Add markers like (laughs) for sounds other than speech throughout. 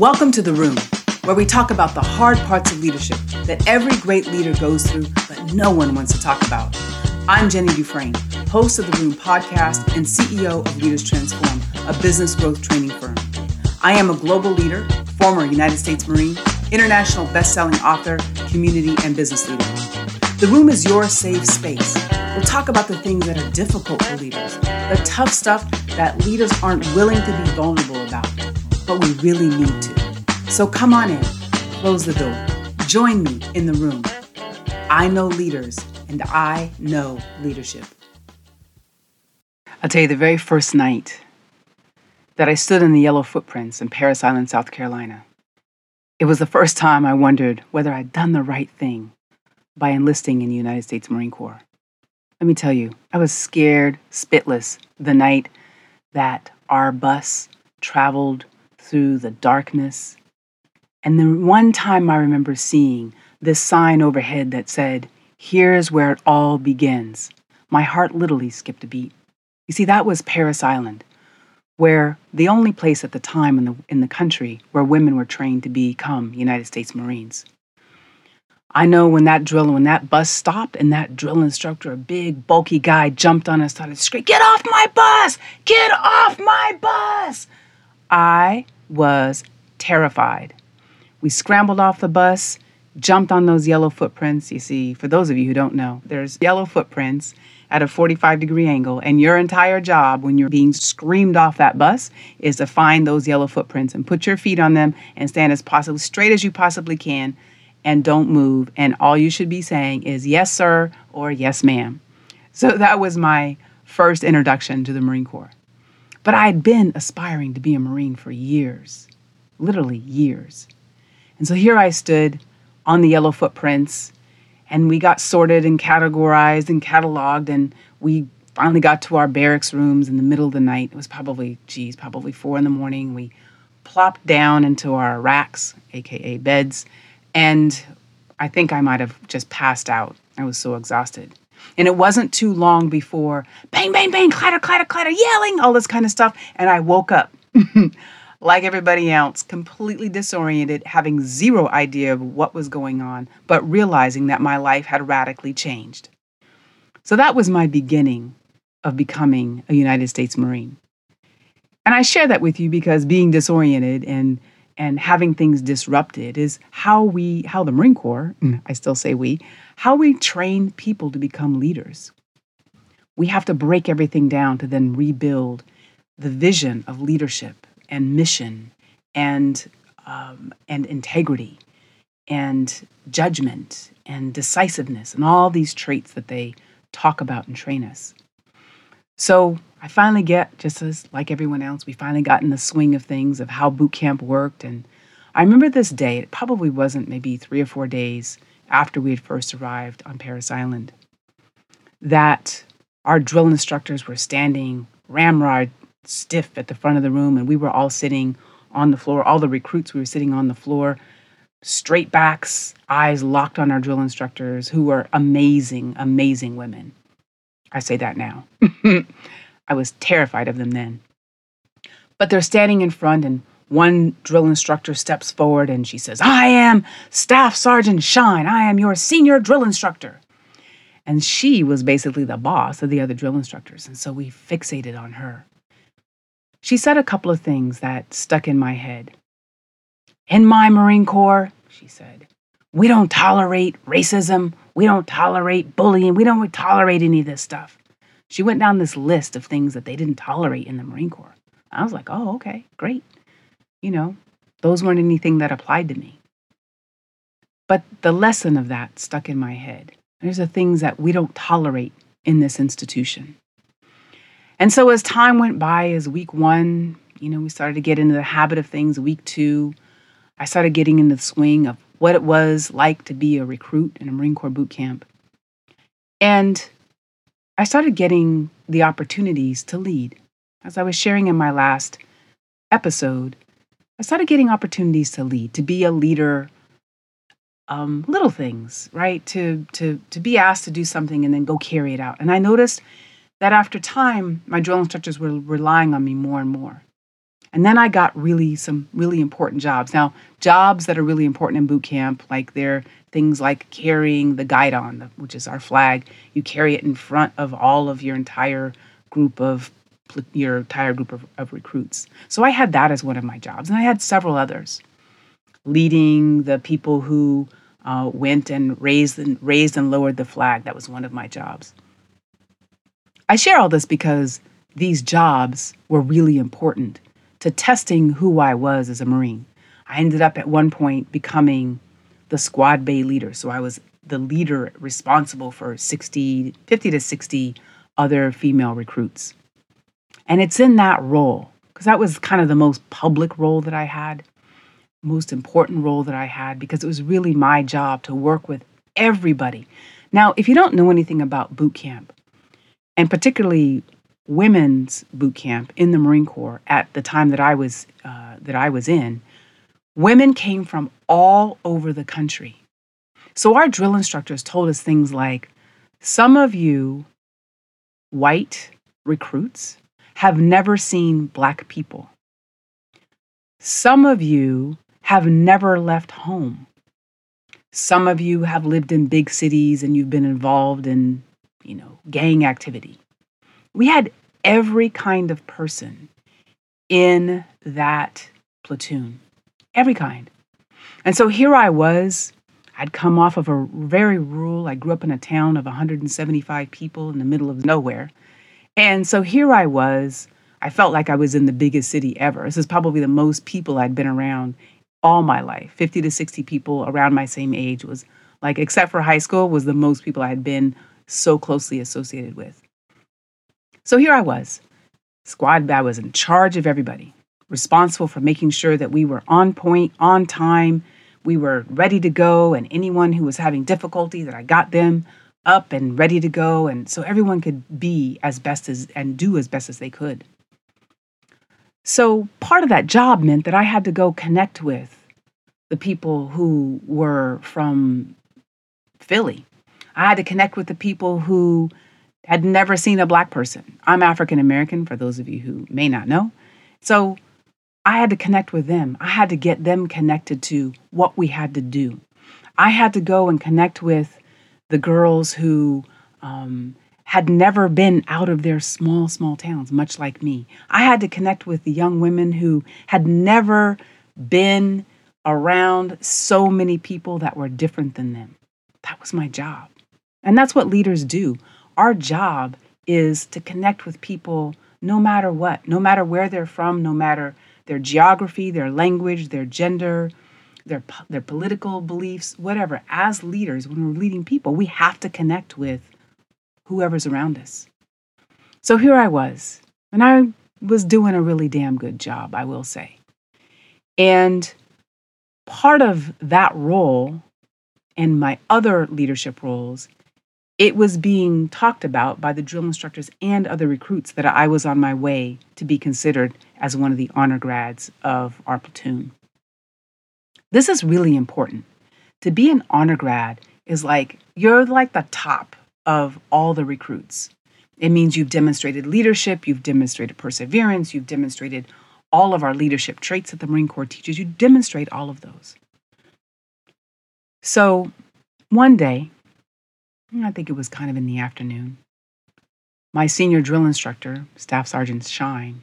Welcome to The Room, where we talk about the hard parts of leadership that every great leader goes through, but no one wants to talk about. I'm Jenny DuFresne, host of the Room podcast and CEO of Leaders Transform, a business growth training firm. I am a global leader, former United States Marine, international best-selling author, community and business leader. The Room is your safe space. We'll talk about the things that are difficult for leaders, the tough stuff that leaders aren't willing to be vulnerable about, but we really need to. So come on in, close the door, join me in the room. I know leaders, and I know leadership. I'll tell you the very first night that I stood in the yellow footprints in Parris Island, South Carolina. It was the first time I wondered whether I'd done the right thing by enlisting in the United States Marine Corps. Let me tell you, I was scared spitless the night that our bus traveled through the darkness. And the one time I remember seeing this sign overhead that said, Here's where it all begins. My heart literally skipped a beat. You see, that was Parris Island, where the only place at the time in the, in the country where women were trained to become United States Marines. I know when that drill, when that bus stopped and that drill instructor, a big, bulky guy, jumped on and started screaming, Get off my bus! Get off my bus! I was terrified. We scrambled off the bus, jumped on those yellow footprints. You see, for those of you who don't know, there's yellow footprints at a 45 degree angle, and your entire job when you're being screamed off that bus is to find those yellow footprints and put your feet on them and stand as possibly straight as you possibly can and don't move. And all you should be saying is yes, sir, or yes, ma'am. So that was my first introduction to the Marine Corps. But I had been aspiring to be a Marine for years, literally years. And so here I stood on the yellow footprints, and we got sorted and categorized and cataloged, and we finally got to our barracks rooms in the middle of the night. It was probably, geez, probably four in the morning. We plopped down into our racks, aka beds, and I think I might have just passed out. I was so exhausted. And it wasn't too long before bang, bang, bang, clatter, clatter, clatter, yelling, all this kind of stuff. And I woke up (laughs) like everybody else, completely disoriented, having zero idea of what was going on, but realizing that my life had radically changed. So that was my beginning of becoming a United States Marine. And I share that with you because being disoriented and and having things disrupted is how we how the Marine Corps, I still say we, how we train people to become leaders. We have to break everything down to then rebuild the vision of leadership and mission and um, and integrity and judgment and decisiveness and all these traits that they talk about and train us. So I finally get, just as like everyone else, we finally got in the swing of things of how boot camp worked. And I remember this day, it probably wasn't maybe three or four days after we had first arrived on Parris Island, that our drill instructors were standing ramrod stiff at the front of the room, and we were all sitting on the floor. All the recruits, we were sitting on the floor, straight backs, eyes locked on our drill instructors, who were amazing, amazing women. I say that now. (laughs) I was terrified of them then. But they're standing in front, and one drill instructor steps forward and she says, I am Staff Sergeant Shine. I am your senior drill instructor. And she was basically the boss of the other drill instructors. And so we fixated on her. She said a couple of things that stuck in my head. In my Marine Corps, she said, we don't tolerate racism. We don't tolerate bullying. We don't tolerate any of this stuff. She went down this list of things that they didn't tolerate in the Marine Corps. I was like, oh, okay, great. You know, those weren't anything that applied to me. But the lesson of that stuck in my head. There's the things that we don't tolerate in this institution. And so as time went by, as week one, you know, we started to get into the habit of things. Week two, I started getting into the swing of what it was like to be a recruit in a Marine Corps boot camp. And I started getting the opportunities to lead. As I was sharing in my last episode, I started getting opportunities to lead, to be a leader. Um, little things, right? To to to be asked to do something and then go carry it out. And I noticed that after time, my drill instructors were relying on me more and more. And then I got really some really important jobs. Now, jobs that are really important in boot camp, like they're things like carrying the guidon, which is our flag. You carry it in front of all of your entire group of your entire group of, of recruits. So I had that as one of my jobs, and I had several others, leading the people who uh, went and raised and raised and lowered the flag. That was one of my jobs. I share all this because these jobs were really important to testing who I was as a Marine. I ended up at one point becoming the squad bay leader. So I was the leader responsible for 60, 50 to 60 other female recruits. And it's in that role, because that was kind of the most public role that I had, most important role that I had, because it was really my job to work with everybody. Now, if you don't know anything about boot camp, and particularly women's boot camp in the Marine Corps at the time that I was uh, that I was in, women came from all over the country. So our drill instructors told us things like, "Some of you white recruits have never seen black people. Some of you have never left home. Some of you have lived in big cities and you've been involved in, you know, gang activity. We had every kind of person in that platoon, every kind. And so here I was. I'd come off of a very rural, I grew up in a town of 175 people in the middle of nowhere. And so here I was. I felt like I was in the biggest city ever. This is probably the most people I'd been around all my life. 50 to 60 people around my same age was like, except for high school, was the most people I had been so closely associated with. So here I was. Squad, I was in charge of everybody, responsible for making sure that we were on point, on time, we were ready to go, and anyone who was having difficulty, that I got them up and ready to go and so everyone could be as best as and do as best as they could so part of that job meant that i had to go connect with the people who were from philly i had to connect with the people who had never seen a black person i'm african american for those of you who may not know so i had to connect with them i had to get them connected to what we had to do i had to go and connect with the girls who um, had never been out of their small, small towns, much like me. I had to connect with the young women who had never been around so many people that were different than them. That was my job. And that's what leaders do. Our job is to connect with people no matter what, no matter where they're from, no matter their geography, their language, their gender, their their political beliefs, whatever. As leaders, when we're leading people, we have to connect with whoever's around us. So here I was, and I was doing a really damn good job, I will say. And part of that role and my other leadership roles, it was being talked about by the drill instructors and other recruits that I was on my way to be considered as one of the honor grads of our platoon. This is really important. To be an honor grad is like you're like the top of all the recruits. It means you've demonstrated leadership, you've demonstrated perseverance, you've demonstrated all of our leadership traits that the Marine Corps teaches. You demonstrate all of those. So one day, Mm, I think it was kind of in the afternoon, my senior drill instructor, Staff Sergeant Shine,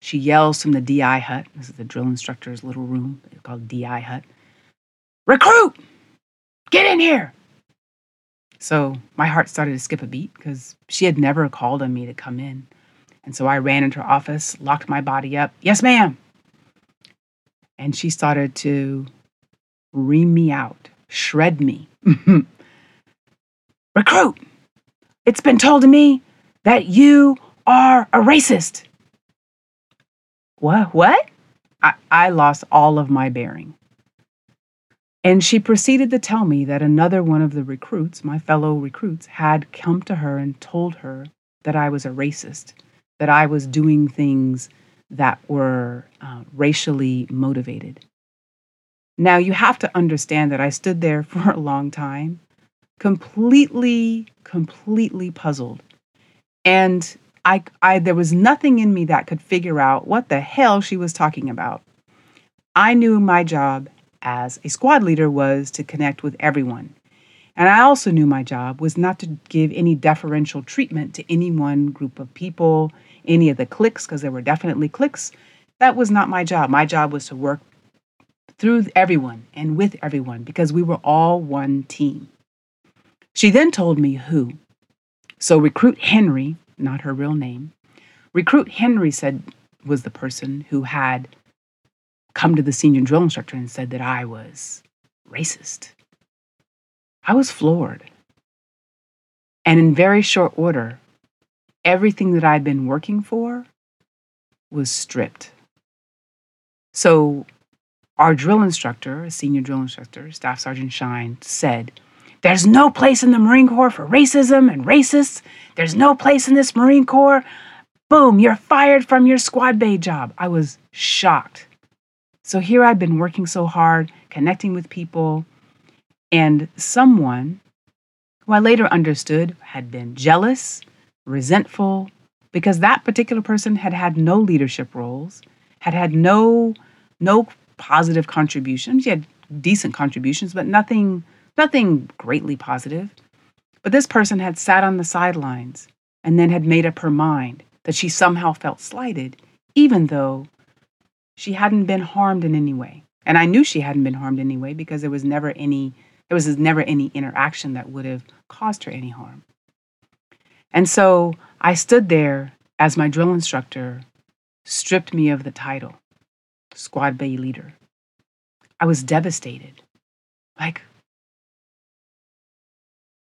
she yells from the DI hut. This is the drill instructor's little room. Called DI hut. Recruit! Get in here! So my heart started to skip a beat because she had never called on me to come in. And so I ran into her office, locked my body up. Yes, ma'am. And she started to ream me out, shred me. (laughs) Recruit! It's been told to me that you are a racist. What? What? I, I lost all of my bearing. And she proceeded to tell me that another one of the recruits, my fellow recruits, had come to her and told her that I was a racist, that I was doing things that were uh, racially motivated. Now, you have to understand that I stood there (laughs) for a long time, completely, completely puzzled. And I, I there was nothing in me that could figure out what the hell she was talking about. I knew my job as a squad leader was to connect with everyone. And I also knew my job was not to give any deferential treatment to any one group of people, any of the cliques, because there were definitely cliques. That was not my job. My job was to work through everyone and with everyone because we were all one team. She then told me who. So, Recruit Henry, not her real name, Recruit Henry said was the person who had come to the senior drill instructor and said that I was racist. I was floored. And in very short order, everything that I'd been working for was stripped. So, our drill instructor, a senior drill instructor, Staff Sergeant Shine, said, There's no place in the Marine Corps for racism and racists. There's no place in this Marine Corps. Boom, you're fired from your squad bay job. I was shocked. So here I'd been working so hard, connecting with people, and someone who I later understood had been jealous, resentful, because that particular person had had no leadership roles, had had no no positive contributions. She had decent contributions, but nothing nothing greatly positive. But this person had sat on the sidelines and then had made up her mind that she somehow felt slighted, even though she hadn't been harmed in any way. And I knew she hadn't been harmed anyway because there was never any there was never any interaction that would have caused her any harm. And so I stood there as my drill instructor stripped me of the title, squad bay leader. I was devastated. Like,